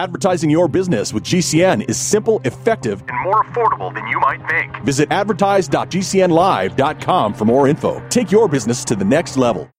Advertising your business with GCN is simple, effective, and more affordable than you might think. Visit advertise.gcnlive.com for more info. Take your business to the next level.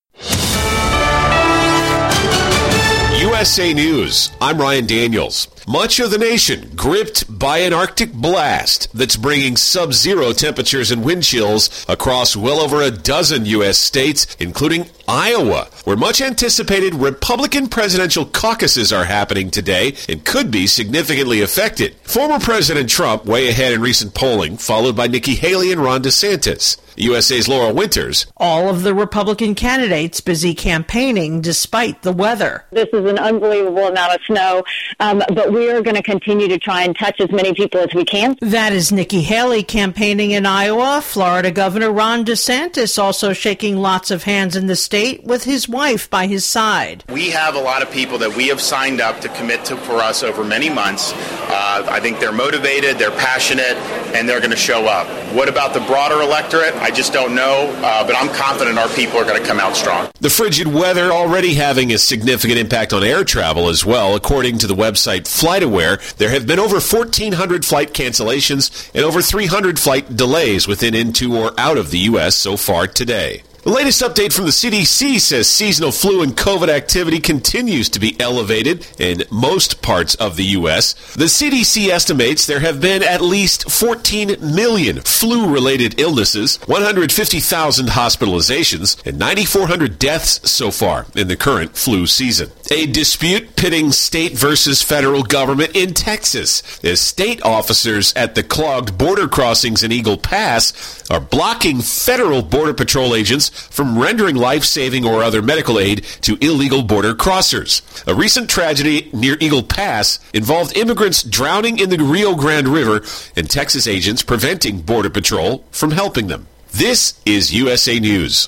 USA News. I'm Ryan Daniels. Much of the nation gripped by an Arctic blast that's bringing sub zero temperatures and wind chills across well over a dozen U.S. states, including Iowa, where much anticipated Republican presidential caucuses are happening today and could be significantly affected. Former President Trump way ahead in recent polling, followed by Nikki Haley and Ron DeSantis. USA's Laura Winters. All of the Republican candidates busy campaigning despite the weather. This is an unbelievable amount of snow, um, but we are going to continue to try and touch as many people as we can. That is Nikki Haley campaigning in Iowa. Florida Governor Ron DeSantis also shaking lots of hands in the state with his wife by his side. We have a lot of people that we have signed up to commit to for us over many months. Uh, I think they're motivated, they're passionate, and they're going to show up. What about the broader electorate? I just don't know, uh, but I'm confident our people are going to come out strong. The frigid weather already having a significant impact on air travel as well. According to the website FlightAware, there have been over 1,400 flight cancellations and over 300 flight delays within, into, or out of the U.S. so far today. The latest update from the CDC says seasonal flu and COVID activity continues to be elevated in most parts of the U.S. The CDC estimates there have been at least 14 million flu related illnesses, 150,000 hospitalizations, and 9,400 deaths so far in the current flu season. A dispute pitting state versus federal government in Texas as state officers at the clogged border crossings in Eagle Pass are blocking federal Border Patrol agents from rendering life saving or other medical aid to illegal border crossers. A recent tragedy near Eagle Pass involved immigrants drowning in the Rio Grande River and Texas agents preventing Border Patrol from helping them. This is USA News.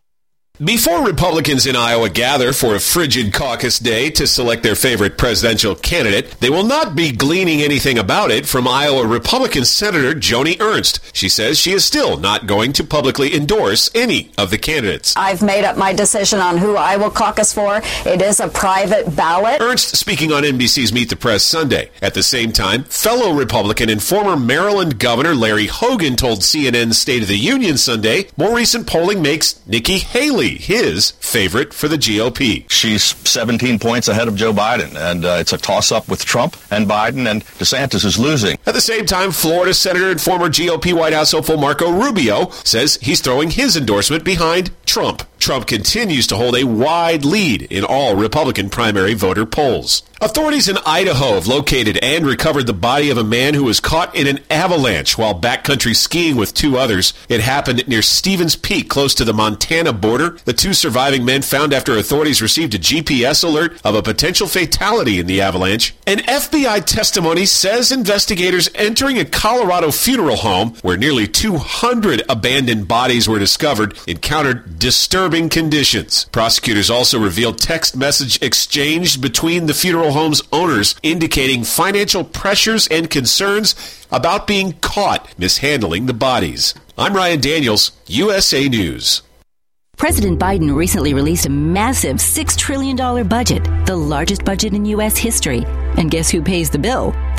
Before Republicans in Iowa gather for a frigid caucus day to select their favorite presidential candidate, they will not be gleaning anything about it from Iowa Republican Senator Joni Ernst. She says she is still not going to publicly endorse any of the candidates. I've made up my decision on who I will caucus for. It is a private ballot. Ernst speaking on NBC's Meet the Press Sunday. At the same time, fellow Republican and former Maryland Governor Larry Hogan told CNN's State of the Union Sunday more recent polling makes Nikki Haley his favorite for the GOP. She's 17 points ahead of Joe Biden, and uh, it's a toss up with Trump and Biden, and DeSantis is losing. At the same time, Florida Senator and former GOP White House hopeful Marco Rubio says he's throwing his endorsement behind Trump. Trump continues to hold a wide lead in all Republican primary voter polls. Authorities in Idaho have located and recovered the body of a man who was caught in an avalanche while backcountry skiing with two others. It happened near Stevens Peak, close to the Montana border. The two surviving men found after authorities received a GPS alert of a potential fatality in the avalanche. An FBI testimony says investigators entering a Colorado funeral home where nearly 200 abandoned bodies were discovered encountered disturbing disturbing conditions. Prosecutors also revealed text message exchanged between the funeral home's owners indicating financial pressures and concerns about being caught mishandling the bodies. I'm Ryan Daniels, USA News. President Biden recently released a massive $6 trillion budget, the largest budget in U.S. history. And guess who pays the bill?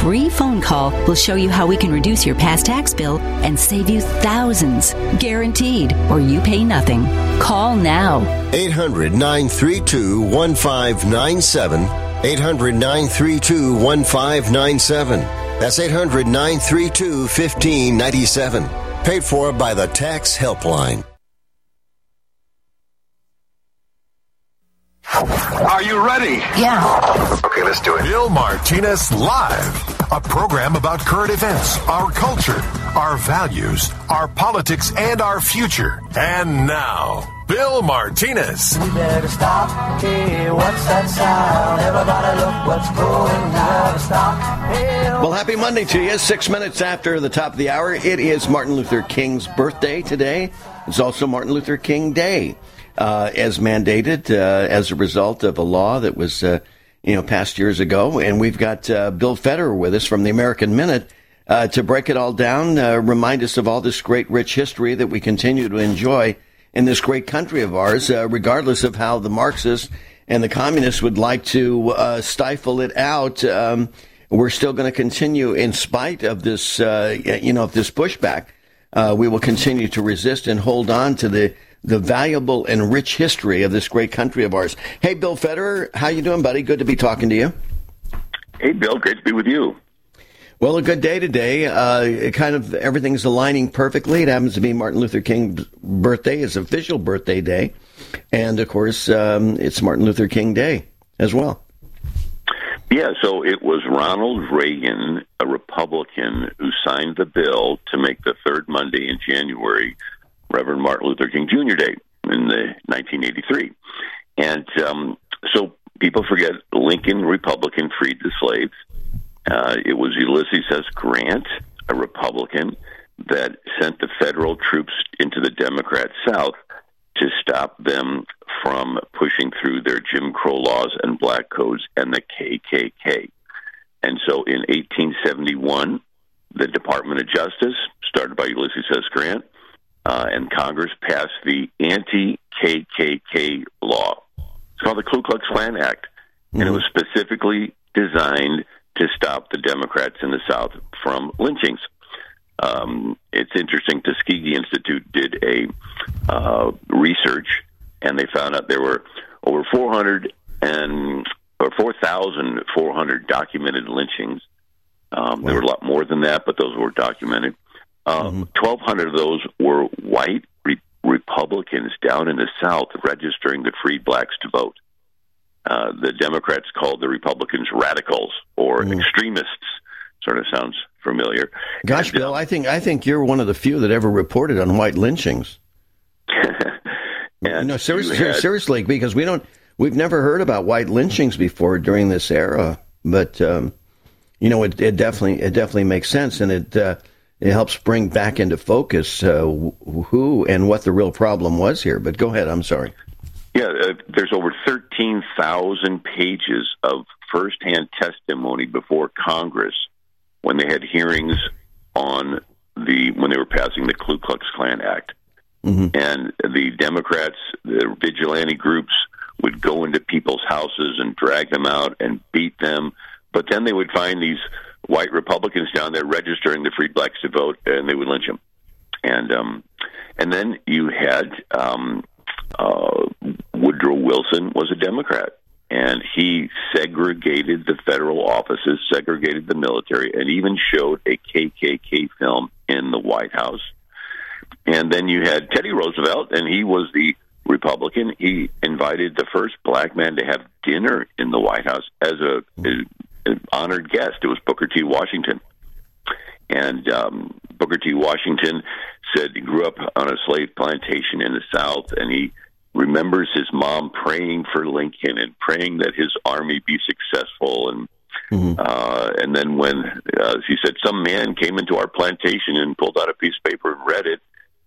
free phone call will show you how we can reduce your past tax bill and save you thousands. Guaranteed, or you pay nothing. Call now. 800 932 1597. 800 932 1597. That's 800 932 1597. Paid for by the Tax Helpline. Are you ready? Yeah. Okay, let's do it. Bill Martinez Live, a program about current events, our culture, our values, our politics, and our future. And now, Bill Martinez. We better stop. Hey, what's that sound? Everybody look what's going down. Stop. Hey, Well, happy Monday to you. Six minutes after the top of the hour, it is Martin Luther King's birthday today. It's also Martin Luther King Day, uh, as mandated uh, as a result of a law that was, uh, you know, past years ago. And we've got uh, Bill Federer with us from the American Minute uh, to break it all down, uh, remind us of all this great, rich history that we continue to enjoy in this great country of ours, uh, regardless of how the Marxists and the communists would like to uh, stifle it out. Um, we're still going to continue, in spite of this, uh, you know, of this pushback. We will continue to resist and hold on to the the valuable and rich history of this great country of ours. Hey, Bill Federer, how you doing, buddy? Good to be talking to you. Hey, Bill, great to be with you. Well, a good day today. Uh, it kind of everything's aligning perfectly. It happens to be Martin Luther King's birthday, his official birthday day, and of course, um, it's Martin Luther King Day as well. Yeah, so it was Ronald Reagan, a Republican, who signed the bill to make the third Monday in January Reverend Martin Luther King Jr. Day in the 1983. And um, so people forget Lincoln, Republican, freed the slaves. Uh, it was Ulysses S. Grant, a Republican, that sent the federal troops into the Democrat South to stop them from pushing through their Jim Crow laws and black codes and the KKK. And so in 1871, the Department of Justice, started by Ulysses S. Grant, uh, and Congress passed the anti KKK law. It's called the Ku Klux Klan Act, and it was specifically designed to stop the Democrats in the South from lynchings. Um, it's interesting. Tuskegee Institute did a uh, research, and they found out there were over 400 and or 4,400 documented lynchings. Um, There were a lot more than that, but those were documented. Um, 1,200 of those were white re- Republicans down in the South registering the freed blacks to vote. Uh, the Democrats called the Republicans radicals or extremists. Sort of sounds familiar. Gosh, Bill, I think I think you're one of the few that ever reported on white lynchings. no, seriously, had- seriously, because we don't, we've never heard about white lynchings before during this era. But um, you know, it, it definitely, it definitely makes sense, and it uh, it helps bring back into focus uh, who and what the real problem was here. But go ahead, I'm sorry. Yeah, uh, there's over 13,000 pages of firsthand testimony before Congress when they had hearings on the when they were passing the Ku Klux Klan Act. And the Democrats, the vigilante groups would go into people's houses and drag them out and beat them. But then they would find these white Republicans down there registering the freed blacks to vote, and they would lynch them. And um, and then you had um, uh, Woodrow Wilson was a Democrat, and he segregated the federal offices, segregated the military, and even showed a KKK film in the White House. And then you had Teddy Roosevelt, and he was the Republican. He invited the first black man to have dinner in the White House as a, an honored guest. It was Booker T. Washington. And um, Booker T. Washington said he grew up on a slave plantation in the South, and he remembers his mom praying for Lincoln and praying that his army be successful. And uh, and then when uh, she said some man came into our plantation and pulled out a piece of paper and read it,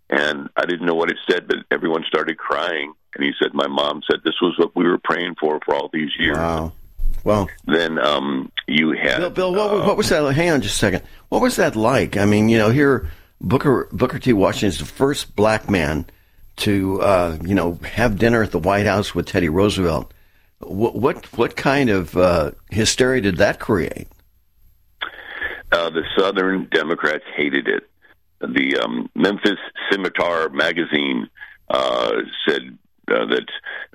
and I didn't know what it said, but everyone started crying. And he said, "My mom said this was what we were praying for for all these years." Wow. Well, then um, you had Bill. Bill, what, what was that? Hang on, just a second. What was that like? I mean, you know, here Booker Booker T. Washington is the first black man to, uh, you know, have dinner at the White House with Teddy Roosevelt. What what, what kind of uh, hysteria did that create? Uh, the Southern Democrats hated it. The um, Memphis Scimitar magazine uh, said uh, that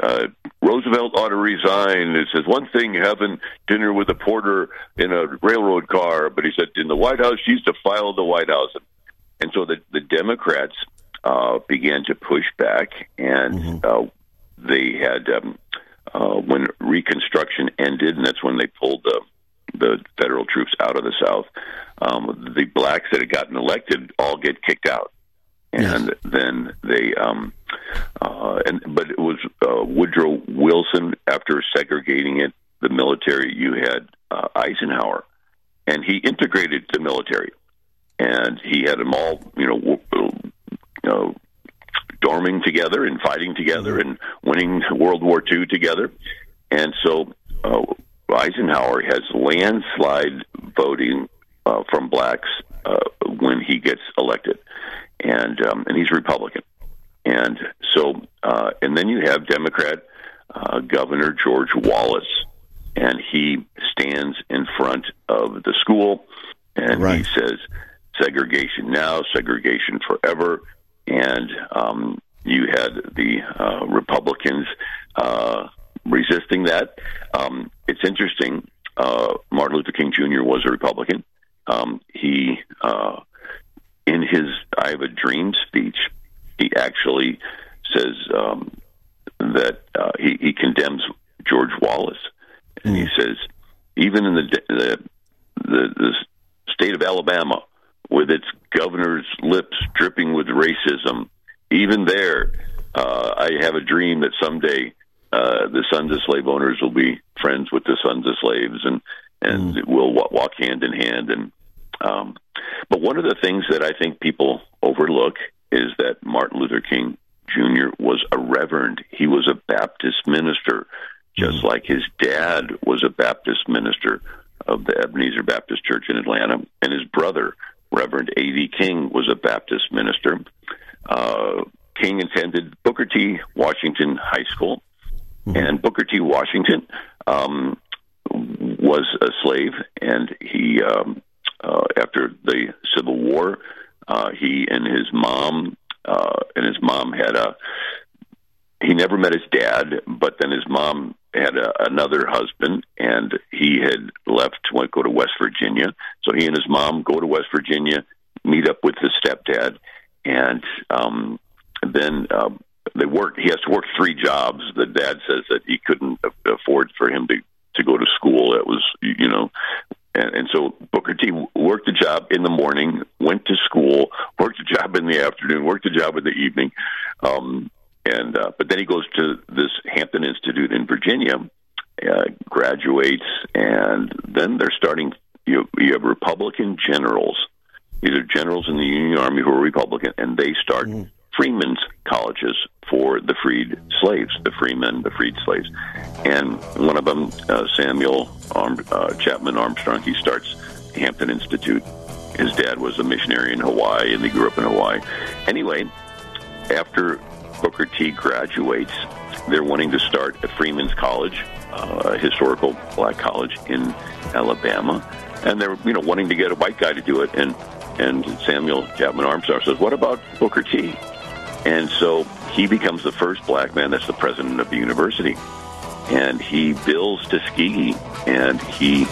uh, Roosevelt ought to resign. It says one thing having dinner with a porter in a railroad car, but he said in the White House, she used to file the White House. And so the, the Democrats uh, began to push back, and uh, they had, um, uh, when Reconstruction ended, and that's when they pulled the the federal troops out of the South. Um, the blacks that had gotten elected all get kicked out, and then they. Um, uh, and but it was uh, Woodrow Wilson after segregating it, the military. You had uh, Eisenhower, and he integrated the military, and he had them all, you know, w- you know, dorming together and fighting together and winning World War II together, and so uh, Eisenhower has landslide voting uh, from blacks uh, when he gets elected, and um, and he's Republican, and so uh, and then you have Democrat uh, Governor George Wallace, and he stands in front of the school, and he says segregation now, segregation forever, and um, you had the uh, Republicans. Uh, resisting that. Um, it's interesting. Uh, Martin Luther King Jr. was a Republican. Um, he, uh, in his "I Have a Dream" speech, he actually says um, that uh, he, he condemns George Wallace, and he says even in the the, the the state of Alabama, with its governor's lips dripping with racism, even there, uh, I have a dream that someday uh, the sons of slave owners will be friends with the sons of slaves, and and Mm. will wa- walk hand in hand. And um, but one of the things that I think people overlook is that Martin Luther King Jr. was a reverend. He was a Baptist minister, just like his dad was a Baptist minister of the Ebenezer Baptist Church in Atlanta, and his brother, Reverend A.D. King, was a Baptist minister. Uh, King attended Booker T. Washington High School, and Booker T. Washington um, was a slave, and he, um, uh, after the Civil War, uh, he and his mom, uh, and his mom had a. He never met his dad, but then his mom had a, another husband, and he had left to go to West Virginia. So he and his mom go to West Virginia, meet up with his stepdad, and um, then uh, they work. He has to work three jobs. The dad says that he couldn't afford for him to to go to school. It was you know, and, and so Booker T worked a job in the morning, went to school, worked a job in the afternoon, worked a job in the evening, um, and uh, but then he goes to this Hampton Institute in Virginia, uh, graduates, and then they're starting. You you have Republican generals, these are generals in the Union Army who are Republican, and they start freedmen's colleges for the freed slaves, the freemen, the freed slaves. And one of them, uh, Samuel Arm, uh, Chapman Armstrong, he starts Hampton Institute. His dad was a missionary in Hawaii, and they grew up in Hawaii. Anyway, after Booker T graduates, they're wanting to start a Freeman's College, uh, a historical black college in Alabama, and they're you know wanting to get a white guy to do it. And and Samuel Chapman Armstrong says, "What about Booker T?" And so he becomes the first black man that's the president of the university, and he bills Tuskegee, and he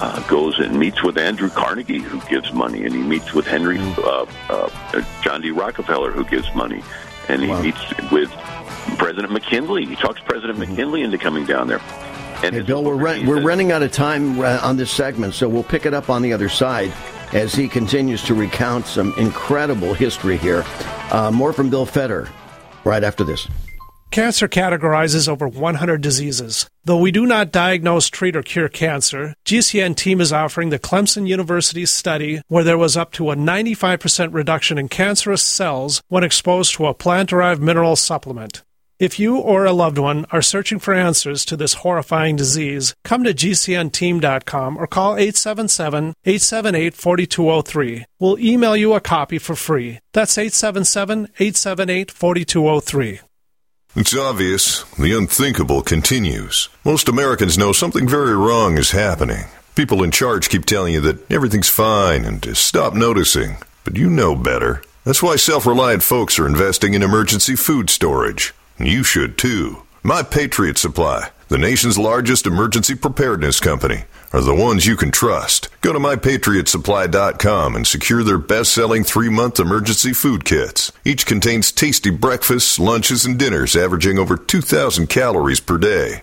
uh, goes and meets with Andrew Carnegie, who gives money, and he meets with Henry uh, uh, John D. Rockefeller, who gives money, and he meets with President McKinley. He talks President Mm-hmm. McKinley into coming down there. And Hey, Bill, we're, run, we're running out of time uh, on this segment, so we'll pick it up on the other side as he continues to recount some incredible history here. Uh, more from Bill Federer right after this. Cancer categorizes over 100 diseases. Though we do not diagnose, treat, or cure cancer, GCN team is offering the Clemson University study where there was up to a 95% reduction in cancerous cells when exposed to a plant derived mineral supplement. If you or a loved one are searching for answers to this horrifying disease, come to GCNteam.com or call 877 878 4203. We'll email you a copy for free. That's 877 878 4203. It's obvious. The unthinkable continues. Most Americans know something very wrong is happening. People in charge keep telling you that everything's fine and to stop noticing. But you know better. That's why self reliant folks are investing in emergency food storage. You should too. My Patriot Supply, the nation's largest emergency preparedness company, are the ones you can trust. Go to mypatriotsupply.com and secure their best selling three month emergency food kits. Each contains tasty breakfasts, lunches, and dinners averaging over 2,000 calories per day.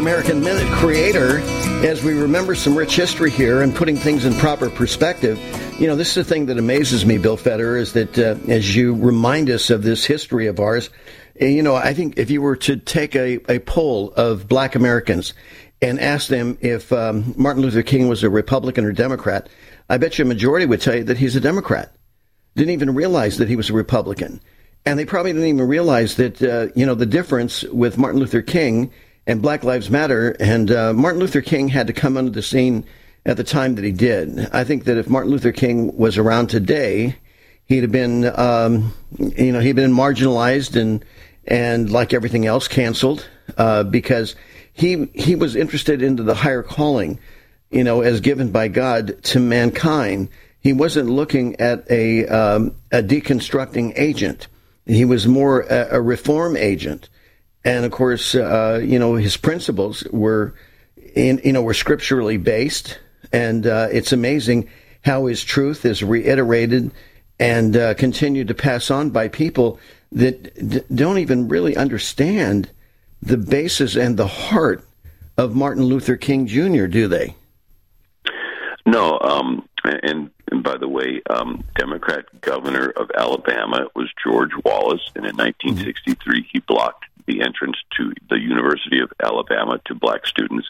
American Minute creator, as we remember some rich history here and putting things in proper perspective. You know, this is the thing that amazes me, Bill Federer, is that uh, as you remind us of this history of ours, uh, you know, I think if you were to take a, a poll of black Americans and ask them if um, Martin Luther King was a Republican or Democrat, I bet you a majority would tell you that he's a Democrat. Didn't even realize that he was a Republican. And they probably didn't even realize that, uh, you know, the difference with Martin Luther King and Black Lives Matter. And uh, Martin Luther King had to come onto the scene at the time that he did. I think that if Martin Luther King was around today, He'd have been, um, you know, he'd been marginalized and and like everything else, canceled uh, because he he was interested into the higher calling, you know, as given by God to mankind. He wasn't looking at a um, a deconstructing agent. He was more a, a reform agent, and of course, uh, you know, his principles were, in, you know, were scripturally based, and uh, it's amazing how his truth is reiterated and uh, continued to pass on by people that d- don't even really understand the basis and the heart of Martin Luther King Jr., do they? No, um, and, and by the way, um, Democrat governor of Alabama was George Wallace, and in 1963 he blocked the entrance to the University of Alabama to black students,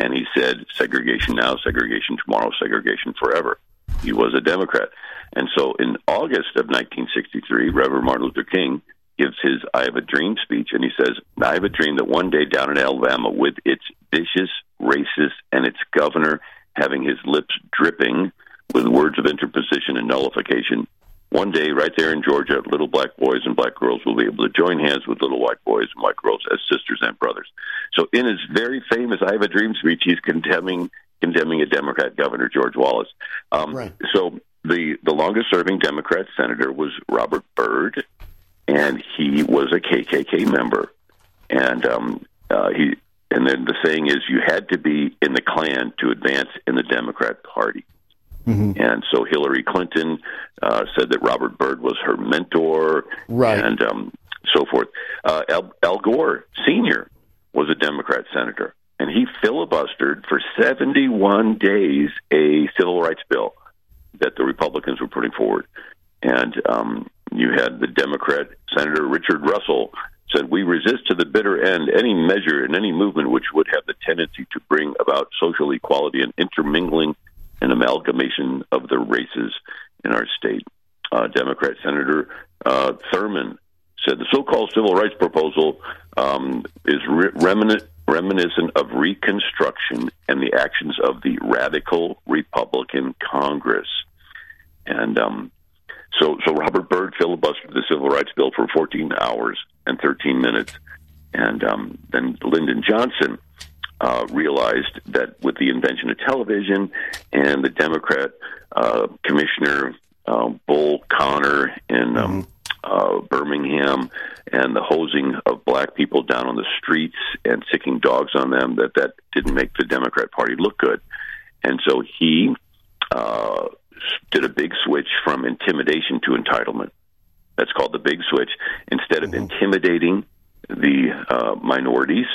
and he said, "Segregation now, segregation tomorrow, segregation forever." He was a Democrat, and so in August of 1963, Reverend Martin Luther King gives his "I Have a Dream" speech, and he says, "I have a dream that one day down in Alabama, with its vicious, racist, and its governor." having his lips dripping with words of interposition and nullification. One day, right there in Georgia, little black boys and black girls will be able to join hands with little white boys and white girls as sisters and brothers. So, in his very famous "I Have a Dream" speech, he's condemning condemning a Democrat governor, George Wallace. Um, right. So, the the longest serving Democrat senator was Robert Byrd, and he was a KKK member, and um, uh, he and then the saying is you had to be in the Klan to advance in the Democrat Party. Mm-hmm. And so Hillary Clinton uh, said that Robert Byrd was her mentor, right. and um, so forth. Uh, Al, Al Gore Sr. was a Democrat senator, and he filibustered for 71 days a civil rights bill that the Republicans were putting forward. And um, you had the Democrat Senator Richard Russell said, We resist to the bitter end any measure and any movement which would have the tendency to bring about social equality and intermingling and amalgamation of the races in our state. Uh, Democrat Senator uh, Thurmond said the so called civil rights proposal um, is re- reminiscent of Reconstruction and the actions of the radical Republican Congress. And um, so, so Robert Byrd filibustered the civil rights bill for 14 hours and 13 minutes, and um, then Lyndon Johnson uh, realized that with the invention of television and the Democrat uh, commissioner uh, Bull Connor in um, uh, Birmingham and the hosing of black people down on the streets and sicking dogs on them, that that didn't make the Democrat Party look good, and so he uh, did a big switch from intimidation to entitlement. That's called the big switch. Instead of mm-hmm. intimidating the uh, minorities,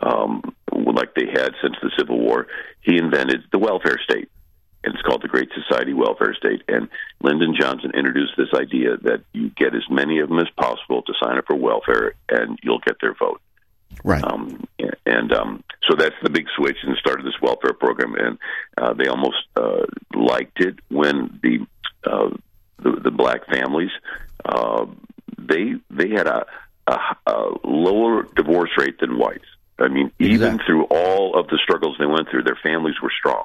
um, like they had since the Civil War, he invented the welfare state. And it's called the Great Society Welfare State. And Lyndon Johnson introduced this idea that you get as many of them as possible to sign up for welfare, and you'll get their vote. Right. Um, and um, so that's the big switch, and started this welfare program. And uh, they almost uh, liked it when the uh, the, the black families uh, they they had a, a, a lower divorce rate than whites. I mean, exactly. even through all of the struggles they went through, their families were strong.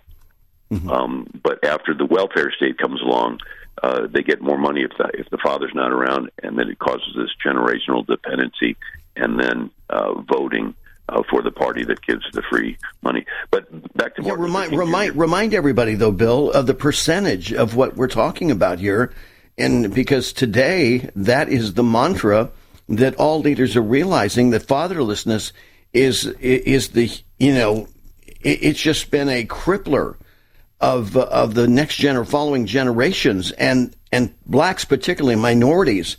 Mm-hmm. Um, but after the welfare state comes along, uh, they get more money if the, if the father's not around, and then it causes this generational dependency, and then uh, voting uh, for the party that gives the free money. But back to yeah, remind remind remind everybody though, Bill, of the percentage of what we're talking about here, and because today that is the mantra that all leaders are realizing that fatherlessness is is the you know it's just been a crippler of of the next gener following generations. And and blacks particularly minorities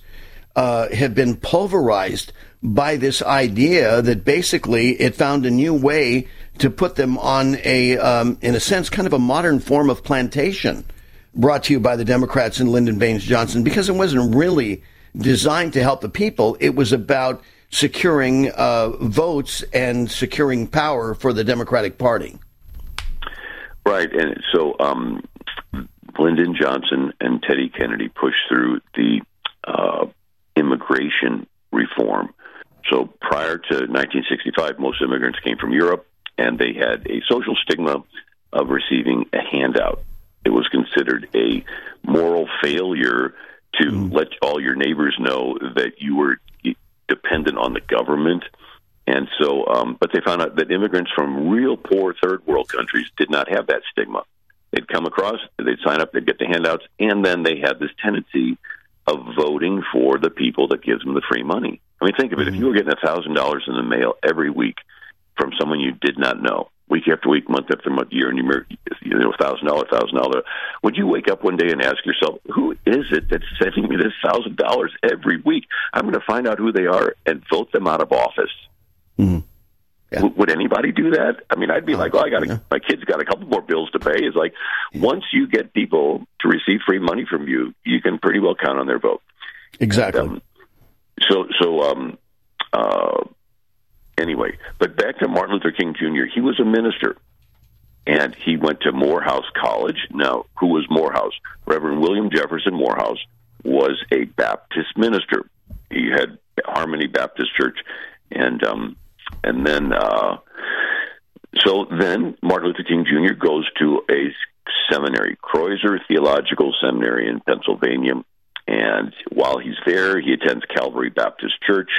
uh, have been pulverized by this idea that basically it found a new way to put them on a um, in a sense kind of a modern form of plantation brought to you by the Democrats and Lyndon Baines Johnson because it wasn't really designed to help the people it was about securing uh, votes and securing power for the Democratic Party. Right, and so um, Lyndon Johnson and Teddy Kennedy pushed through the uh, immigration reform. So prior to 1965, most immigrants came from Europe, and they had a social stigma of receiving a handout. It was considered a moral failure to let all your neighbors know that you were dependent on the government. And so, um, but they found out that immigrants from real poor third world countries did not have that stigma. They'd come across, they'd sign up, they'd get the handouts, and then they had this tendency of voting for the people that gives them the free money. I mean, think of it. If you were getting a thousand dollars in the mail every week from someone you did not know, week after week, month after month, year and year, you know, thousand dollar, thousand dollar, would you wake up one day and ask yourself, who is it that's sending me this thousand dollars every week? I'm going to find out who they are and vote them out of office. Mm-hmm. Yeah. W- would anybody do that? I mean, I'd be like, well, I got yeah. my kids got a couple more bills to pay. It's like yeah. once you get people to receive free money from you, you can pretty well count on their vote. Exactly. Um, so, so, um, uh, anyway, but back to Martin Luther King Jr. He was a minister, and he went to Morehouse College. Now, who was Morehouse? Reverend William Jefferson Morehouse was a Baptist minister. He had Harmony Baptist Church, and um, and then uh, so then Martin Luther King Jr. goes to a seminary, Crozer Theological Seminary in Pennsylvania, and while he's there, he attends Calvary Baptist Church.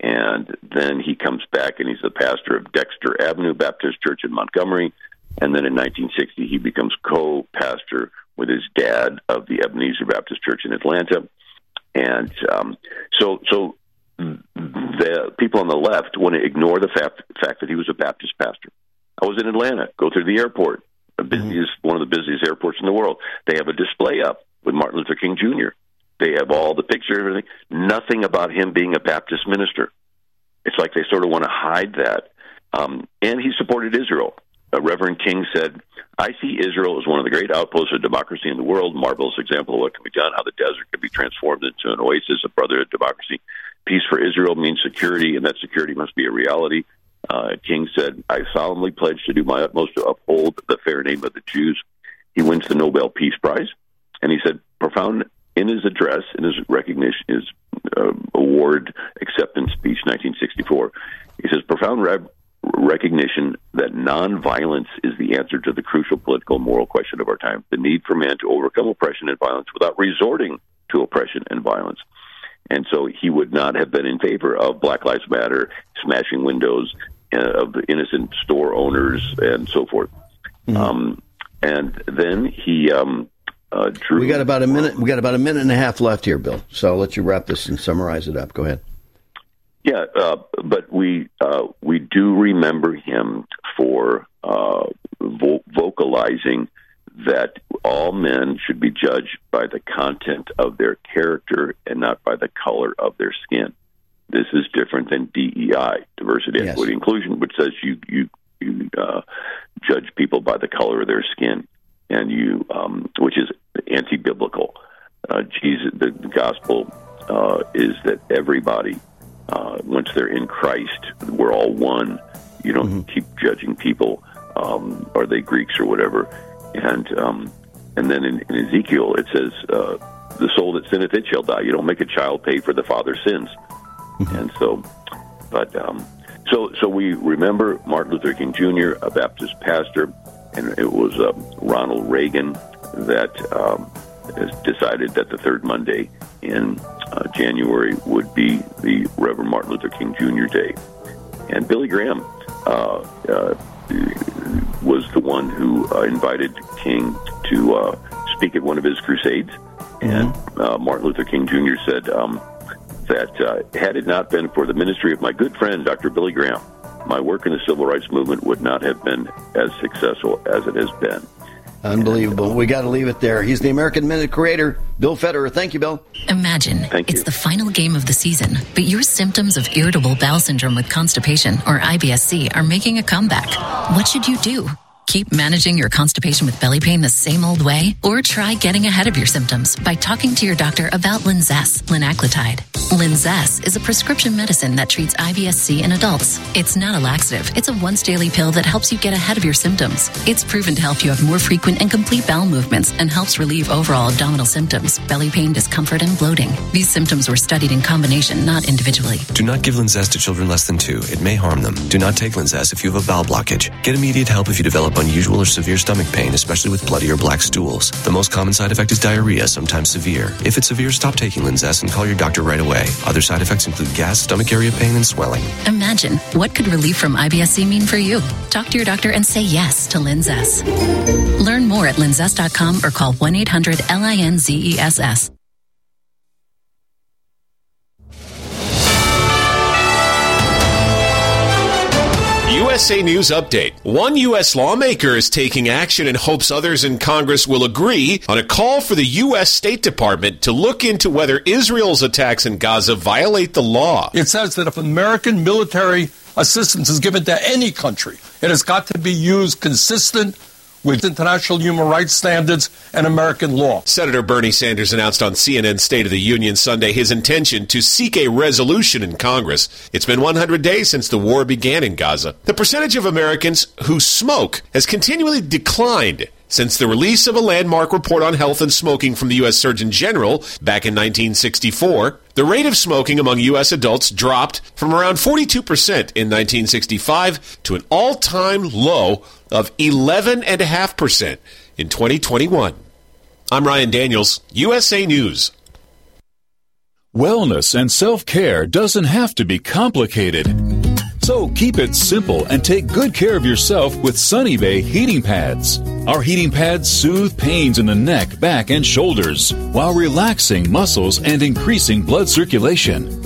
And then he comes back and he's the pastor of Dexter Avenue Baptist Church in Montgomery. And then in 1960, he becomes co pastor with his dad of the Ebenezer Baptist Church in Atlanta. And um, so, so the people on the left want to ignore the fact, fact that he was a Baptist pastor. I was in Atlanta, go through the airport, the busiest, mm-hmm. one of the busiest airports in the world. They have a display up with Martin Luther King Jr. They have all the pictures and everything. Nothing about him being a Baptist minister. It's like they sort of want to hide that. Um, and he supported Israel. Uh, Reverend King said, I see Israel as one of the great outposts of democracy in the world, marvelous example of what can be done, how the desert can be transformed into an oasis of brotherhood democracy. Peace for Israel means security, and that security must be a reality. Uh, King said, I solemnly pledge to do my utmost to uphold the fair name of the Jews. He wins the Nobel Peace Prize. And he said, profound in his address, in his recognition, his uh, award acceptance speech, 1964, he says, profound re- recognition that nonviolence is the answer to the crucial political and moral question of our time, the need for man to overcome oppression and violence without resorting to oppression and violence. And so he would not have been in favor of Black Lives Matter, smashing windows uh, of the innocent store owners, and so forth. Mm-hmm. Um, and then he um, uh, drew. We got about a minute. We got about a minute and a half left here, Bill. So I'll let you wrap this and summarize it up. Go ahead. Yeah, uh, but we uh, we do remember him for uh, vo- vocalizing that all men should be judged by the content of their character and not by the color of their skin. This is different than DEI, diversity, yes. equity, inclusion, which says you you you uh, judge people by the color of their skin, and you um, which is anti-biblical. Uh, Jesus, the, the gospel uh, is that everybody, uh, once they're in Christ, we're all one. You don't mm-hmm. keep judging people. Um, are they Greeks or whatever? And um, and then in, in Ezekiel it says, uh, "The soul that sinneth, it shall die." You don't make a child pay for the father's sins. Mm-hmm. And so, but um, so so we remember Martin Luther King Jr., a Baptist pastor, and it was uh, Ronald Reagan that um, decided that the third Monday in uh, January would be the Reverend Martin Luther King Jr. Day, and Billy Graham. Uh, uh, was the one who uh, invited King to uh, speak at one of his crusades. Mm-hmm. And uh, Martin Luther King Jr. said um, that uh, had it not been for the ministry of my good friend, Dr. Billy Graham, my work in the civil rights movement would not have been as successful as it has been. Unbelievable. We got to leave it there. He's the American Minute creator, Bill Federer. Thank you, Bill. Imagine Thank it's the final game of the season, but your symptoms of irritable bowel syndrome with constipation or IBS-C are making a comeback. What should you do? Keep managing your constipation with belly pain the same old way? Or try getting ahead of your symptoms by talking to your doctor about Linzess, linaclotide. Linzess is a prescription medicine that treats IBS-C in adults. It's not a laxative. It's a once daily pill that helps you get ahead of your symptoms. It's proven to help you have more frequent and complete bowel movements and helps relieve overall abdominal symptoms, belly pain, discomfort, and bloating. These symptoms were studied in combination, not individually. Do not give Linzess to children less than two. It may harm them. Do not take Linzess if you have a bowel blockage. Get immediate help if you develop unusual or severe stomach pain, especially with bloody or black stools. The most common side effect is diarrhea, sometimes severe. If it's severe, stop taking Linzess and call your doctor right away. Other side effects include gas, stomach area pain, and swelling. Imagine what could relief from IBS-C mean for you? Talk to your doctor and say yes to Linzess. Learn more at linzess.com or call 1-800-LINZESS. USA News Update. One U.S. lawmaker is taking action and hopes others in Congress will agree on a call for the U.S. State Department to look into whether Israel's attacks in Gaza violate the law. It says that if American military assistance is given to any country, it has got to be used consistent with international human rights standards and American law. Senator Bernie Sanders announced on CNN State of the Union Sunday his intention to seek a resolution in Congress. It's been 100 days since the war began in Gaza. The percentage of Americans who smoke has continually declined since the release of a landmark report on health and smoking from the U.S. Surgeon General back in 1964, the rate of smoking among U.S. adults dropped from around 42% in 1965 to an all time low of 11.5% in 2021. I'm Ryan Daniels, USA News. Wellness and self care doesn't have to be complicated. So keep it simple and take good care of yourself with Sunny Bay heating pads. Our heating pads soothe pains in the neck, back, and shoulders while relaxing muscles and increasing blood circulation.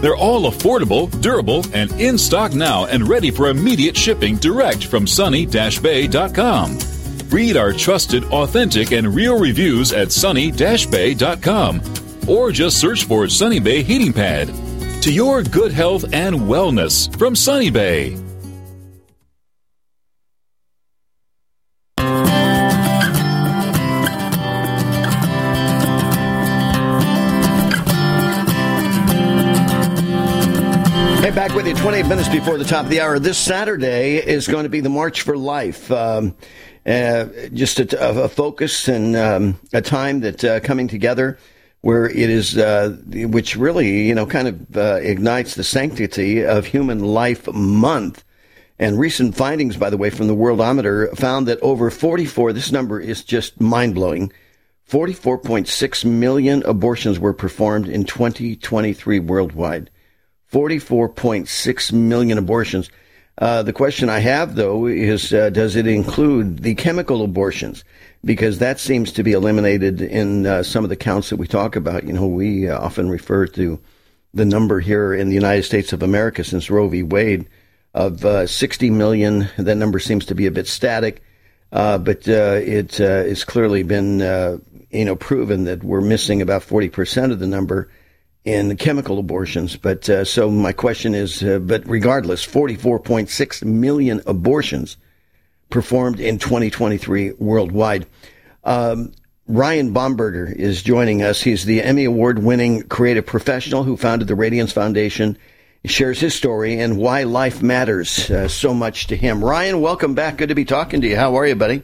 They're all affordable, durable, and in stock now and ready for immediate shipping direct from sunny-bay.com. Read our trusted, authentic, and real reviews at sunny-bay.com or just search for Sunny Bay Heating Pad. To your good health and wellness from Sunny Bay. 28 minutes before the top of the hour. This Saturday is going to be the March for Life. Um, uh, just a, a, focus and um, a time that uh, coming together where it is, uh, which really, you know, kind of uh, ignites the sanctity of Human Life Month. And recent findings, by the way, from the Worldometer found that over 44, this number is just mind blowing, 44.6 million abortions were performed in 2023 worldwide. 44.6 million abortions. Uh, the question I have, though, is uh, does it include the chemical abortions? Because that seems to be eliminated in uh, some of the counts that we talk about. You know, we uh, often refer to the number here in the United States of America since Roe v. Wade of uh, 60 million. That number seems to be a bit static, uh, but it has clearly been, you know, proven that we're missing about 40% of the number in chemical abortions. But uh, so my question is, uh, but regardless, 44.6 million abortions performed in 2023 worldwide. Um, Ryan Bomberger is joining us. He's the Emmy Award winning creative professional who founded the Radiance Foundation. He shares his story and why life matters uh, so much to him. Ryan, welcome back. Good to be talking to you. How are you, buddy?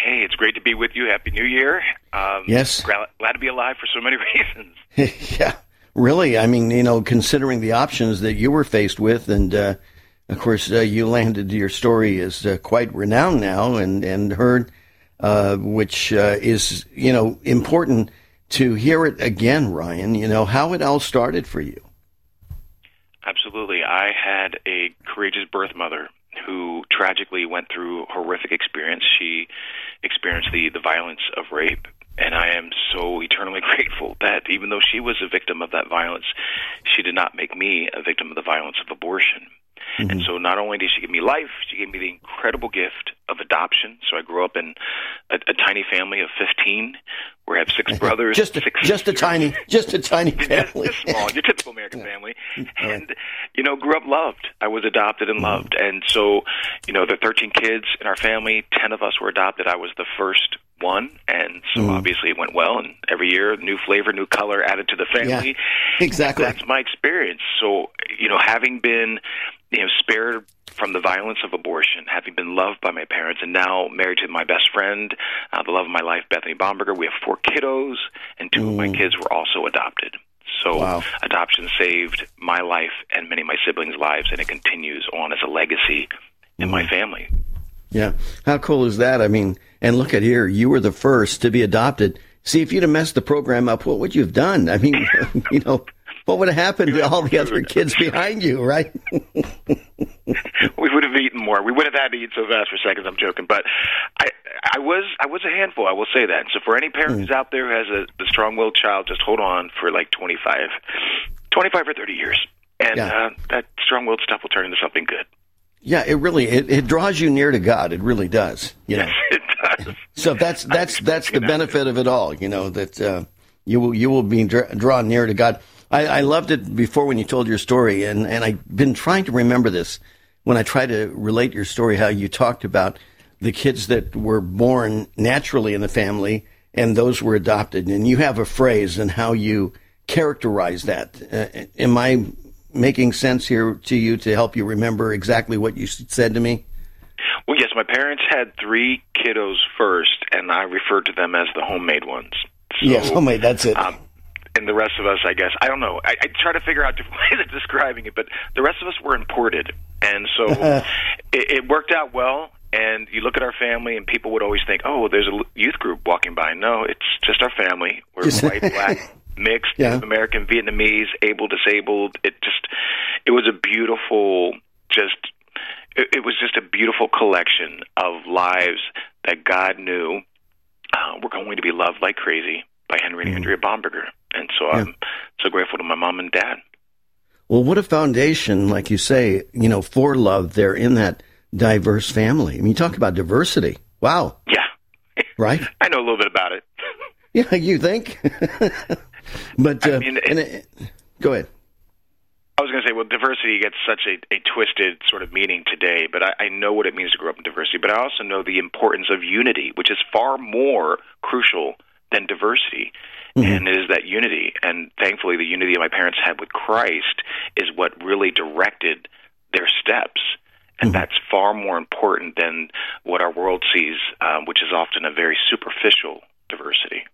Hey, it's great to be with you. Happy New Year. Um, yes. Glad, glad to be alive for so many reasons. yeah really, I mean, you know, considering the options that you were faced with, and uh, of course, uh, you landed. Your story is uh, quite renowned now, and and heard, uh, which uh, is you know important to hear it again, Ryan. You know how it all started for you. Absolutely, I had a courageous birth mother who tragically went through horrific experience. She experienced the the violence of rape and I am so eternally grateful that even though she was a victim of that violence, she did not make me a victim of the violence of abortion. Mm-hmm. And so not only did she give me life, she gave me the incredible gift of adoption. So I grew up in a, a tiny family of 15 where I have six brothers. just a, six just a tiny, just a tiny family. just, just small, your typical American family. And, you know, grew up loved. I was adopted and loved. And so, you know, there are 13 kids in our family. 10 of us were adopted. I was the first one, and so Mm. obviously it went well. And every year, new flavor, new color added to the family. exactly. That's my experience. So you know, having been you know spared from the violence of abortion, having been loved by my parents, and now married to my best friend, uh, the love of my life, Bethany Bomberger. We have four kiddos, and two of my kids were also adopted. So adoption saved my life and many of my siblings' lives, and it continues on as a legacy in my family. Yeah. How cool is that? I mean, and look at here, you were the first to be adopted. See, if you'd have messed the program up, what would you have done? I mean, you know, what would have happened to all the other kids behind you, right? we would have eaten more. We would have had to eat so fast for seconds. I'm joking, but I, I was, I was a handful. I will say that. So for any parent who's out there who has a, a strong-willed child, just hold on for like 25, 25 or 30 years, and Yeah. uh, that strong-willed stuff will turn into something good. Yeah, it really it, it draws you near to God. It really does. You know. it does. So that's that's that's the benefit of it all. You know that uh, you will you will be dra- drawn near to God. I, I loved it before when you told your story, and and I've been trying to remember this when I try to relate your story. How you talked about the kids that were born naturally in the family and those were adopted, and you have a phrase and how you characterize that. Uh, am I making sense here to you to help you remember exactly what you said to me? Well, yes, my parents had three kiddos first, and I referred to them as the homemade ones. yes, homemade. That's it. Um, and the rest of us, I guess, I don't know. I, I try to figure out different ways of describing it, but the rest of us were imported, and so it, it worked out well. And you look at our family, and people would always think, "Oh, there's a youth group walking by." No, it's just our family. We're white, black, mixed, Yeah. Native American, Vietnamese, able, disabled. It just, it was a beautiful, just, it, it was just a beautiful collection of lives that God knew uh, were going to be loved like crazy by Henry and Andrea Bomberger. And so I'm so grateful to my mom and dad. Well, what a foundation, like you say, you know, for love there in that diverse family. I mean, you talk about diversity. Wow. Yeah. Right? I know a little bit about it. Yeah, you think? but, uh, mean, it- it- go ahead. I was going to say, well, diversity gets such a, a twisted sort of meaning today, but I, I know what it means to grow up in diversity. But I also know the importance of unity, which is far more crucial than diversity. And it is that unity. And thankfully, the unity my parents had with Christ is what really directed their steps. And that's far more important than what our world sees, um, which is often a very superficial diversity.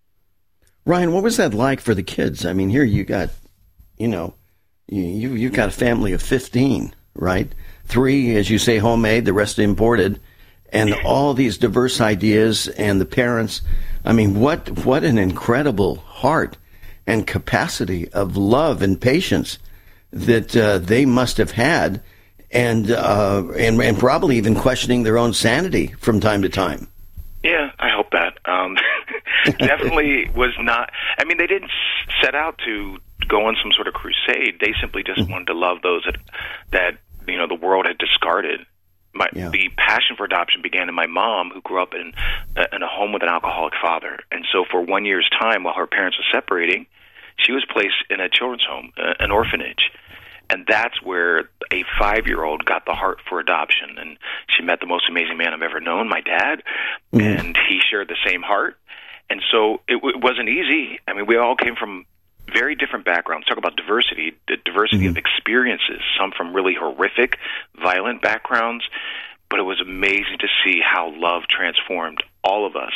Ryan, what was that like for the kids? I mean, here you got, you know, you, you you've got a family of fifteen, right? Three, as you say, homemade. The rest imported, and all these diverse ideas. And the parents, I mean, what what an incredible heart and capacity of love and patience that uh, they must have had, and uh, and and probably even questioning their own sanity from time to time. Yeah, I hope that. Um, definitely was not. I mean, they didn't set out to go on some sort of crusade. They simply just wanted to love those that that you know the world had discarded. My, The passion for adoption began in my mom, who grew up in in a home with an alcoholic father, and so for one year's time, while her parents were separating, she was placed in a children's home, uh, an orphanage. And that's where a five year old got the heart for adoption. And she met the most amazing man I've ever known, my dad, and he shared the same heart. And so it, w- it wasn't easy. I mean, we all came from very different backgrounds. Talk about diversity, the diversity of mm-hmm. experiences, some from really horrific, violent backgrounds. But it was amazing to see how love transformed all of us.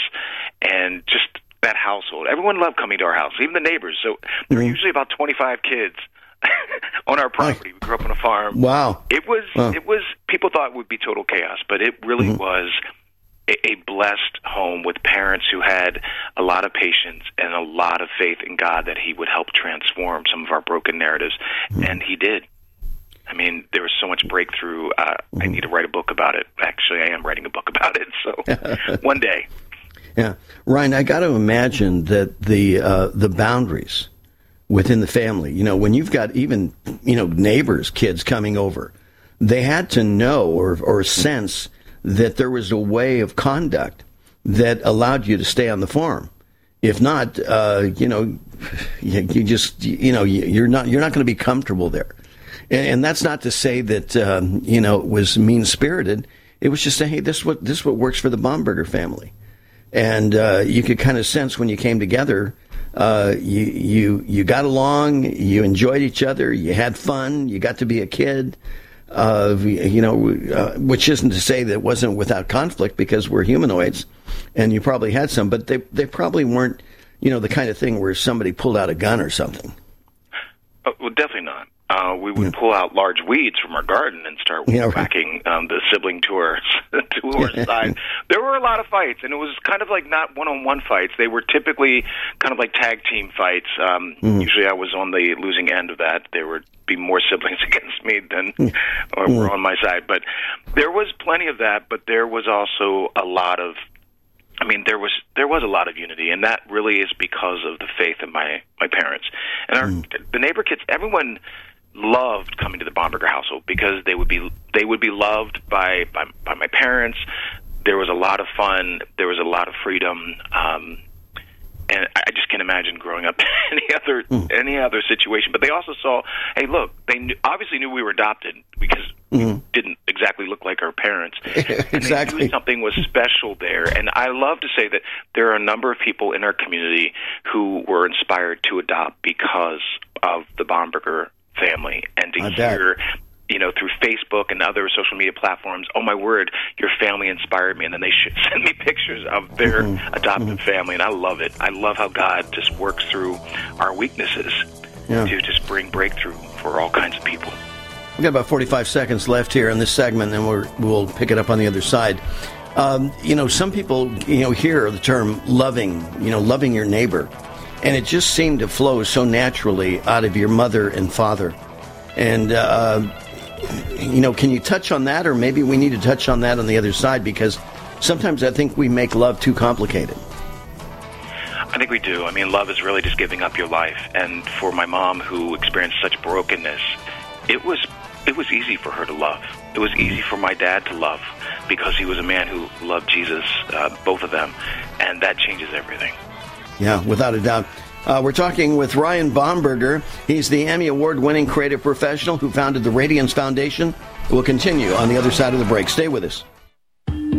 And just that household. Everyone loved coming to our house, even the neighbors. So there were mm-hmm. usually about 25 kids on our property. We grew up on a farm. Wow. It was Wow. it was people thought it would be total chaos, but it really mm-hmm. was a, blessed home with parents who had a lot of patience and a lot of faith in God that He would help transform some of our broken narratives, and He did. I mean, there was so much breakthrough. Uh, I need to write a book about it. Actually, I am writing a book about it. So one day. Yeah, Ryan, I got to imagine that the uh, the boundaries within the family. You know, when you've got even you know neighbors, kids coming over, they had to know or or sense that there was a way of conduct that allowed you to stay on the farm. If not, uh, you know, you, you just you know you- you're not you're not going to be comfortable there. And, and that's not to say that um, you know it was mean spirited. It was just saying, hey, this is what this is what works for the Bomberger family. and uh, you could kind of sense when you came together. Uh, you you you got along, you enjoyed each other, you had fun, you got to be a kid. Uh, you know, uh, which isn't to say that it wasn't without conflict because we're humanoids, and you probably had some, but they they probably weren't, you know, the kind of thing where somebody pulled out a gun or something. Uh, well, definitely not. Uh, we would pull out large weeds from our garden and start Yeah, right. whacking um, the sibling to our to our side. There were a lot of fights, and it was kind of like not one-on-one fights. They were typically kind of like tag team fights. Um, Mm. Usually, I was on the losing end of that. There would be more siblings against me than Mm. or were on my side, but there was plenty of that. But there was also a lot of I mean, there was there was a lot of unity, and that really is because of the faith of my my parents and our the neighbor kids. Everyone loved coming to the Bomberger household because they would be they would be loved by by, by my parents. There was a lot of fun. There was a lot of freedom. Um, and I just can't imagine growing up in any other any other situation. But they also saw, hey, look, they knew, obviously knew we were adopted because we didn't exactly look like our parents. Exactly. something was special there. And I love to say that there are a number of people in our community who were inspired to adopt because of the Bomberger family, and to I bet. hear. You know, through Facebook and other social media platforms. Oh my word, your family inspired me, and then they send me pictures of their Mm-hmm. adopted family, and I love it. I love how God just works through our weaknesses Yeah. to just bring breakthrough for all kinds of people. We've got about 45 seconds left here in this segment, and we're, we'll pick it up on the other side. Um, you know, some people, you know, hear the term loving, you know, loving your neighbor, and it just seemed to flow so naturally out of your mother and father. And, uh, you know, can you touch on that, or maybe we need to touch on that on the other side because sometimes I think we make love too complicated. I think we do. I mean, love is really just giving up your life. And for my mom, who experienced such brokenness, it was it was easy for her to love. It was easy for my dad to love because he was a man who loved Jesus, uh, both of them, and that changes everything. Yeah, without a doubt. Uh, we're talking with Ryan Bomberger. He's the Emmy Award winning creative professional who founded the Radiance Foundation. We'll continue on the other side of the break. Stay with us.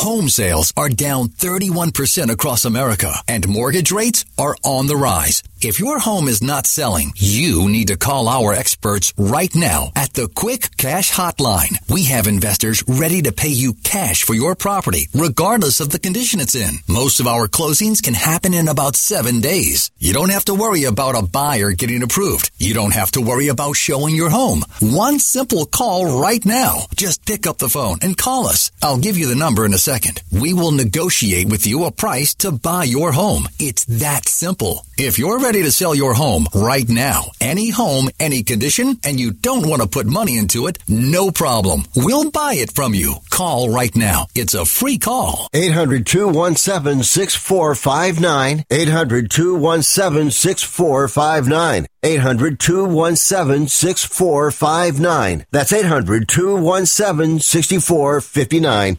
Home sales are down 31% across America and mortgage rates are on the rise. If your home is not selling, you need to call our experts right now at the Quick Cash Hotline. We have investors ready to pay you cash for your property, regardless of the condition it's in. Most of our closings can happen in about seven days. You don't have to worry about a buyer getting approved. You don't have to worry about showing your home. One simple call right now. Just pick up the phone and call us. I'll give you the number in a second. We will negotiate with you a price to buy your home. It's that simple. If you're ready to sell your home right now, any home, any condition, and you don't want to put money into it, no problem. We'll buy it from you. Call right now. It's a free call. 800 217 6459. 800 217 6459. 800 217 6459. That's 800 217 6459.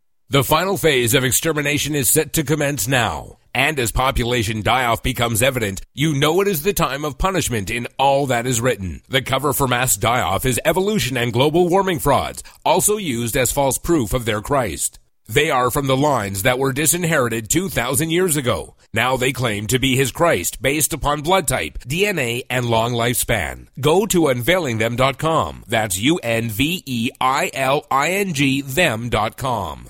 The final phase of extermination is set to commence now. And as population die-off becomes evident, you know it is the time of punishment in all that is written. The cover for mass die-off is evolution and global warming frauds, also used as false proof of their Christ. They are from the lines that were disinherited 2,000 years ago. Now they claim to be his Christ based upon blood type, DNA, and long lifespan. Go to unveilingthem.com. That's U-N-V-E-I-L-I-N-G them.com.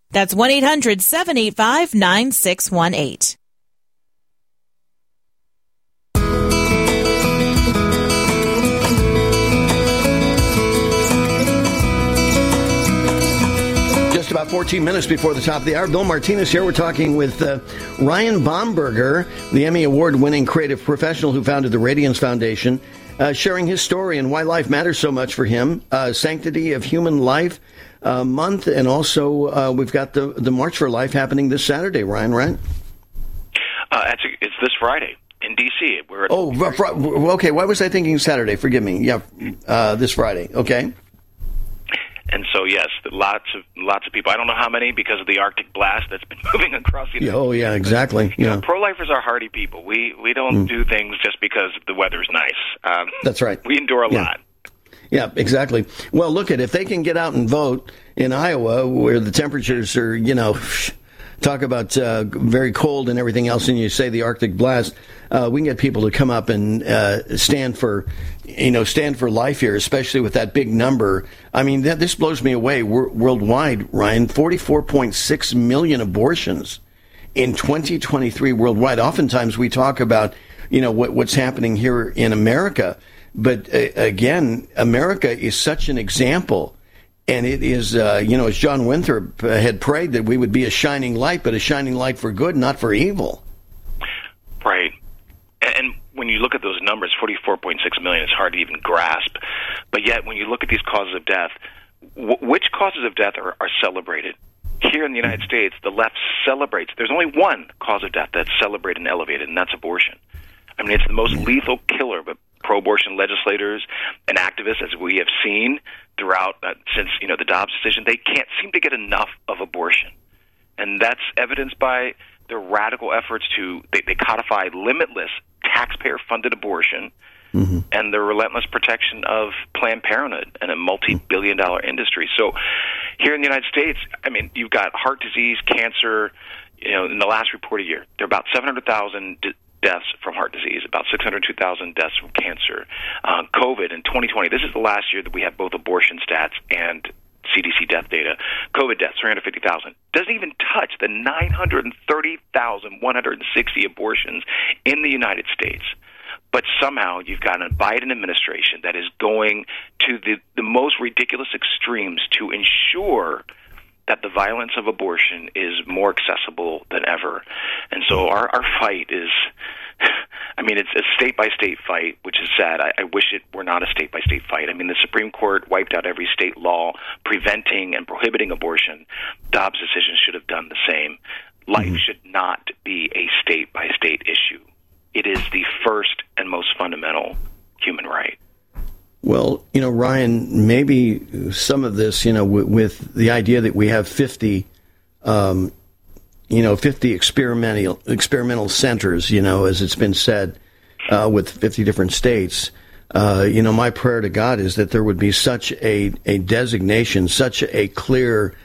That's 1 800 785 9618. Just about 14 minutes before the top of the hour, Bill Martinez here. We're talking with uh, Ryan Bomberger, the Emmy Award winning creative professional who founded the Radiance Foundation, uh, sharing his story and why life matters so much for him, uh, sanctity of human life uh, month, and also uh, we've got the the March for Life happening this Saturday. Ryan, right? Uh, it's, it's this Friday in D.C. We're at oh, fr- okay. Why was I thinking Saturday? Forgive me. Yeah, uh, this Friday. Okay. And so, yes, lots of lots of people. I don't know how many because of the Arctic blast that's been moving across the. United oh yeah, exactly. You yeah. pro-lifers are hardy people. We we don't Mm. do things just because the weather's nice. Um, That's right. We endure a Yeah. lot. Yeah, exactly. Well, look at if they can get out and vote in Iowa, where the temperatures are, you know, talk about uh, very cold and everything else, and you say the Arctic blast, uh, we can get people to come up and uh, stand for, you know, stand for life here, especially with that big number. I mean, th- this blows me away Wor- worldwide. Ryan, forty-four point six million abortions in 2023 worldwide. Oftentimes we talk about, you know, what, what's happening here in America. But uh, again, America is such an example. And it is, uh, you know, as John Winthrop uh, had prayed that we would be a shining light, but a shining light for good, not for evil. Right. And, when you look at those numbers, 44.6 million, it's hard to even grasp. But yet, when you look at these causes of death, w- which causes of death are, are celebrated? Here in the United States, the left celebrates. There's only one cause of death that's celebrated and elevated, and that's abortion. I mean, it's the most lethal killer, but pro-abortion legislators and activists, as we have seen throughout uh, since you know the Dobbs decision, they can't seem to get enough of abortion, and that's evidenced by their radical efforts to they, they codify limitless taxpayer-funded abortion and the relentless protection of Planned Parenthood and a multi-billion-dollar industry. So, here in the United States, I mean, you've got heart disease, cancer. You know, in the last reported year, there are about 700,000 d- deaths from heart disease, about 602,000 deaths from cancer. Uh, COVID in 2020, this is the last year that we have both abortion stats and CDC death data. COVID deaths, 350,000. Doesn't even touch the 930,160 abortions in the United States. But somehow you've got a Biden administration that is going to the, the most ridiculous extremes to ensure that the violence of abortion is more accessible than ever. And so our, our fight is, I mean, it's a state by state fight, which is sad. I, I wish it were not a state by state fight. I mean, the Supreme Court wiped out every state law preventing and prohibiting abortion. Dobbs' decision should have done the same. Life mm-hmm. should not be a state by state issue. It is the first and most fundamental human right. Well, you know, Ryan, maybe some of this, you know, with, with the idea that we have 50, um, you know, 50 experimental experimental centers, you know, as it's been said, uh, with 50 different states. Uh, you know, my prayer to God is that there would be such a, a designation, such a clear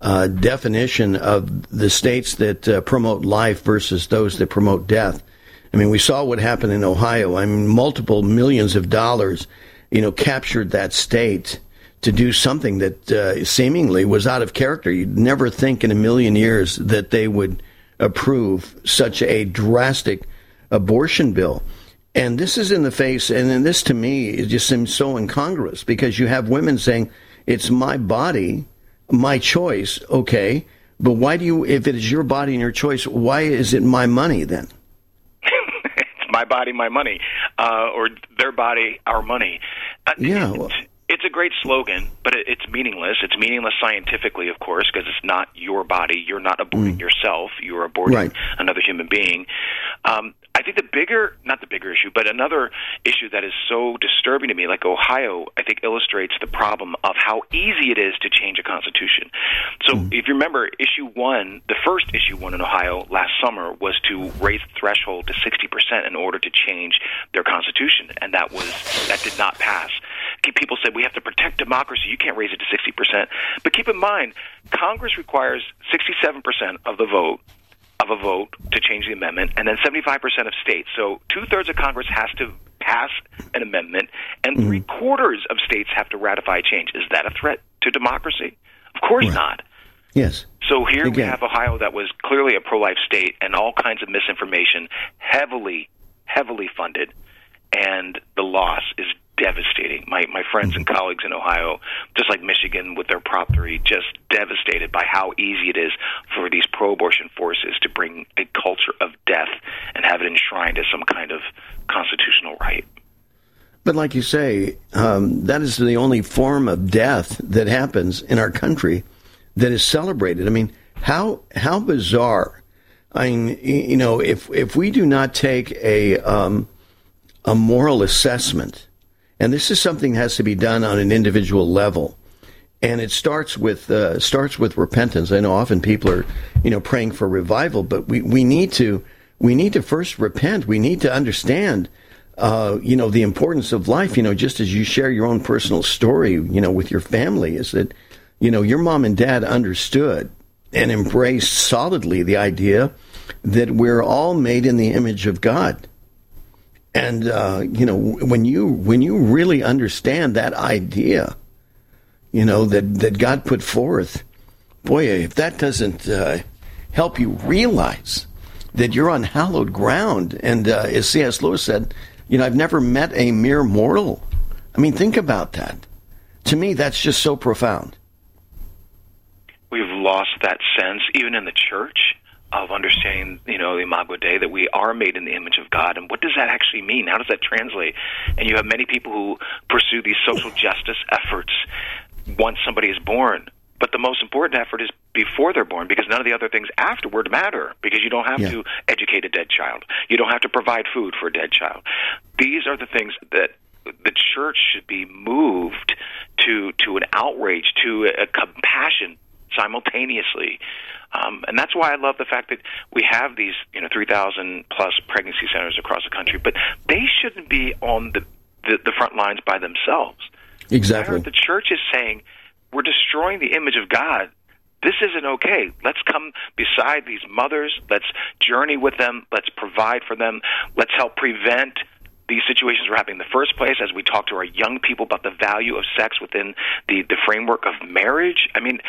uh, definition of the states that uh, promote life versus those that promote death. I mean, we saw what happened in Ohio. I mean, multiple millions of dollars, you know, captured that state to do something that uh, seemingly was out of character. You'd never think in a million years that they would approve such a drastic abortion bill. And this is in the face, and then this to me it just seems so incongruous because you have women saying, "It's my body, my choice." Okay, but why do you? If it is your body and your choice, why is it my money then? it's my body, my money, uh, or their body, our money. Yeah. It's a great slogan, but it, it's meaningless. It's meaningless scientifically, of course, because it's not your body. You're not aborting yourself. You're aborting Right. another human being. Um, I think the bigger, not the bigger issue, but another issue that is so disturbing to me, like Ohio, I think illustrates the problem of how easy it is to change a constitution. So hmm. if you remember, issue one, the first issue one in Ohio last summer was to raise the threshold to 60% in order to change their constitution, and that was that did not pass. People said we have to protect democracy. You can't raise it to 60%. But keep in mind, Congress requires 67% of the vote of a vote to change the amendment, and then 75% of states. So two thirds of Congress has to pass an amendment, and mm-hmm. three quarters of states have to ratify change. Is that a threat to democracy? Of course not. Yes. So here we Again. have Ohio that was clearly a pro life state and all kinds of misinformation, heavily, heavily funded, and the loss is devastating. My my friends and colleagues in Ohio, just like Michigan with their Prop 3, just devastated by how easy it is for these pro abortion forces to bring a culture of death and have it enshrined as some kind of constitutional right. But like you say, um, that is the only form of death that happens in our country that is celebrated. I mean, how how bizarre! I mean, you know, if if we do not take a um, a moral assessment, and this is something that has to be done on an individual level, and it starts with uh, starts with repentance. I know often people are you know praying for revival, but we, we need to we need to first repent. We need to understand uh, you know the importance of life. You know, just as you share your own personal story, you know, with your family, is that you know your mom and dad understood and embraced solidly the idea that we're all made in the image of God. And uh, you know when you when you really understand that idea, you know that that God put forth, boy, if that doesn't uh, help you realize that you're on hallowed ground, and uh, as C.S. Lewis said, you know, I've never met a mere mortal. I mean, think about that. To me, that's just so profound. we've lost that sense, even in the church, of understanding, you know, the Imago Dei, that we are made in the image of God. And what does that actually mean? How does that translate? And you have many people who pursue these social justice efforts once somebody is born. But the most important effort is before they're born because none of the other things afterward matter because you don't have Yeah. to educate a dead child. You don't have to provide food for a dead child. These are the things that the church should be moved to to an outrage, to a compassion simultaneously. Um, and that's why I love the fact that we have these, you know, 3,000 plus pregnancy centers across the country, but they shouldn't be on the, the, the front lines by themselves. Exactly. The church is saying, we're destroying the image of God. This isn't okay. Let's come beside these mothers. Let's journey with them. Let's provide for them. Let's help prevent these situations from happening in the first place as we talk to our young people about the value of sex within the, the framework of marriage. I mean,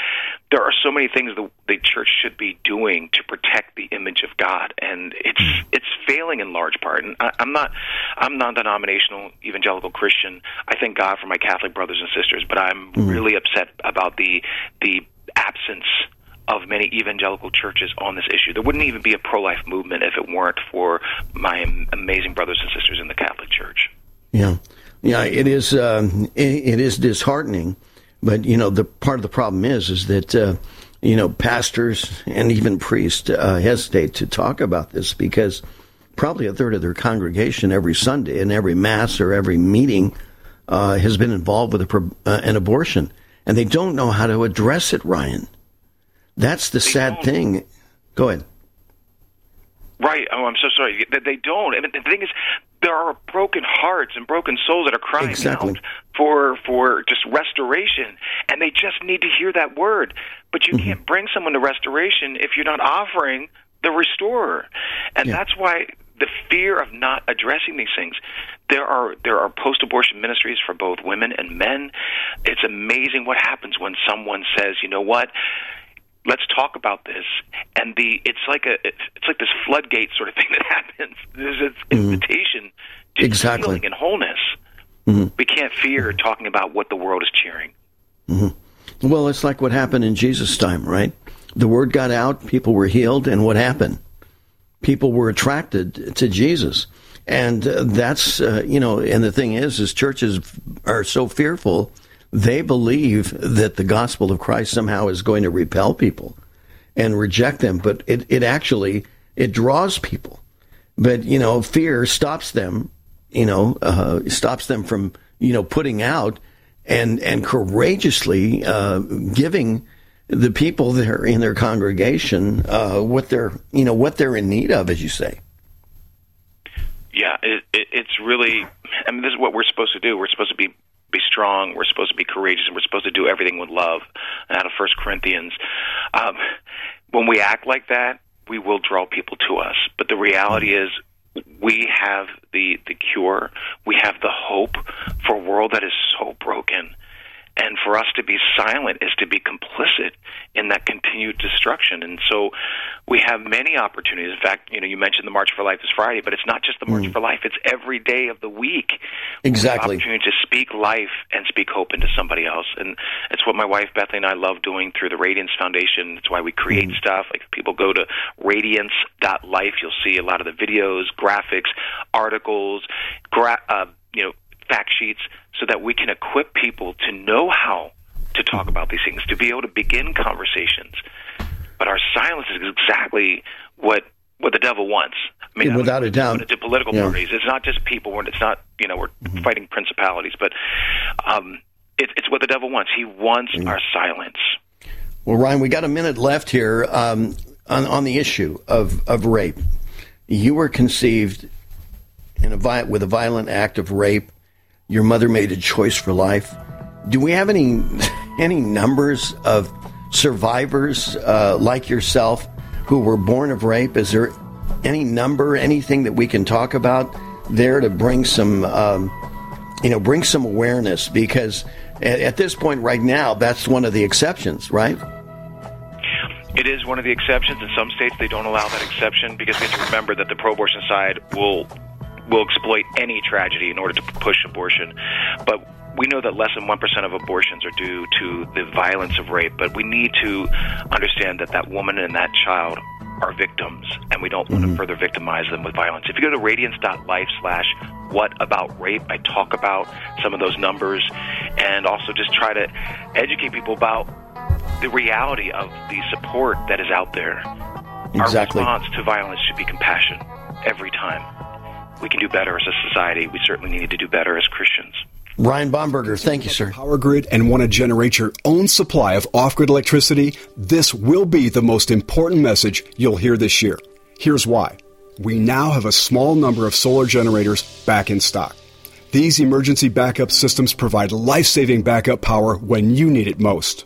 there are so many things the, the church should be doing to protect the image of God, and it's hmm. it's failing in large part. And I, I'm not I'm non-denominational evangelical Christian. I thank God for my Catholic brothers and sisters, but I'm hmm. really upset about the the absence of many evangelical churches on this issue. There wouldn't even be a pro-life movement if it weren't for my amazing brothers and sisters in the Catholic Church. Yeah, yeah, it is. Um, it, it is disheartening, but you know, the part of the problem is, is that uh, you know, pastors and even priests uh, hesitate to talk about this because probably a third of their congregation every Sunday and every mass or every meeting uh, has been involved with a, uh, an abortion, and they don't know how to address it. Ryan, that's the sad thing. Go ahead. Right. Oh, I'm so sorry. They don't. And the thing is, there are broken hearts and broken souls that are crying Exactly. out for for just restoration, and they just need to hear that word. But you mm-hmm. can't bring someone to restoration if you're not offering the restorer, and that's why the fear of not addressing these things. There are there are post-abortion ministries for both women and men. It's amazing what happens when someone says, "You know what? Let's talk about this." And the it's like a it's like this floodgate sort of thing that happens. There's an Mm-hmm. invitation to Exactly. healing and wholeness. Mhm. We can't fear talking about what the world is cheering. hmm Well, it's like what happened in Jesus' time, right? The word got out, people were healed, and what happened? People were attracted to Jesus. And uh, that's, uh, you know, and the thing is, is churches are so fearful, they believe that the gospel of Christ somehow is going to repel people and reject them. But it, it actually, it draws people. But, you know, fear stops them, you know, uh, stops them from, you know, putting out and, and courageously uh, giving the people that are in their congregation uh, what they're, you know, what they're in need of, as you say. Yeah, it, it, it's really. I mean, this is what we're supposed to do. We're supposed to be be strong. We're supposed to be courageous, and we're supposed to do everything with love. And out of First Corinthians, um, when we act like that, we will draw people to us. But the reality is, we have the the cure. We have the hope for a world that is so broken. And for us to be silent is to be complicit in that continued destruction. And so we have many opportunities. In fact, you know, you mentioned the March for Life is Friday, but it's not just the March for Life, it's every day of the week. Exactly. Opportunity to speak life and speak hope into somebody else. And it's what my wife Bethany and I love doing through the Radiance Foundation. It's why we create stuff. Like if people go to radiance.life, you'll see a lot of the videos, graphics, articles, gra- uh, you know, fact sheets so that we can equip people to know how to talk about these things, to be able to begin conversations. But our silence is exactly what what the devil wants. I mean, Without a doubt. to political Yeah. parties. It's not just people. It's not you know we're fighting principalities, but um, it, it's what the devil wants. He wants our silence. Well, Ryan, we got a minute left here um, on, on the issue of, of rape. You were conceived in a vi- with a violent act of rape. Your mother made a choice for life. Do we have any any numbers of survivors uh, like yourself who were born of rape? Is there any number, anything that we can talk about there to bring some, um, you know, bring some awareness? Because at, at this point, right now, that's one of the exceptions, right? It is one of the exceptions. In some states, they don't allow that exception because we have to remember that the pro-abortion side will will exploit any tragedy in order to push abortion. But we know that less than one percent of abortions are due to the violence of rape. But we need to understand that that woman and that child are victims, and we don't want to mm-hmm. further victimize them with violence. If you go to radiance.life slash what about rape, I talk about some of those numbers and also just try to educate people about the reality of the support that is out there. Exactly. Our response to violence should be compassion every time. We can do better as a society. We certainly need to do better as Christians. Ryan Bomberger, thank you, sir. Power grid and want to generate your own supply of off grid electricity? This will be the most important message you'll hear this year. Here's why. We now have a small number of solar generators back in stock. These emergency backup systems provide life saving backup power when you need it most.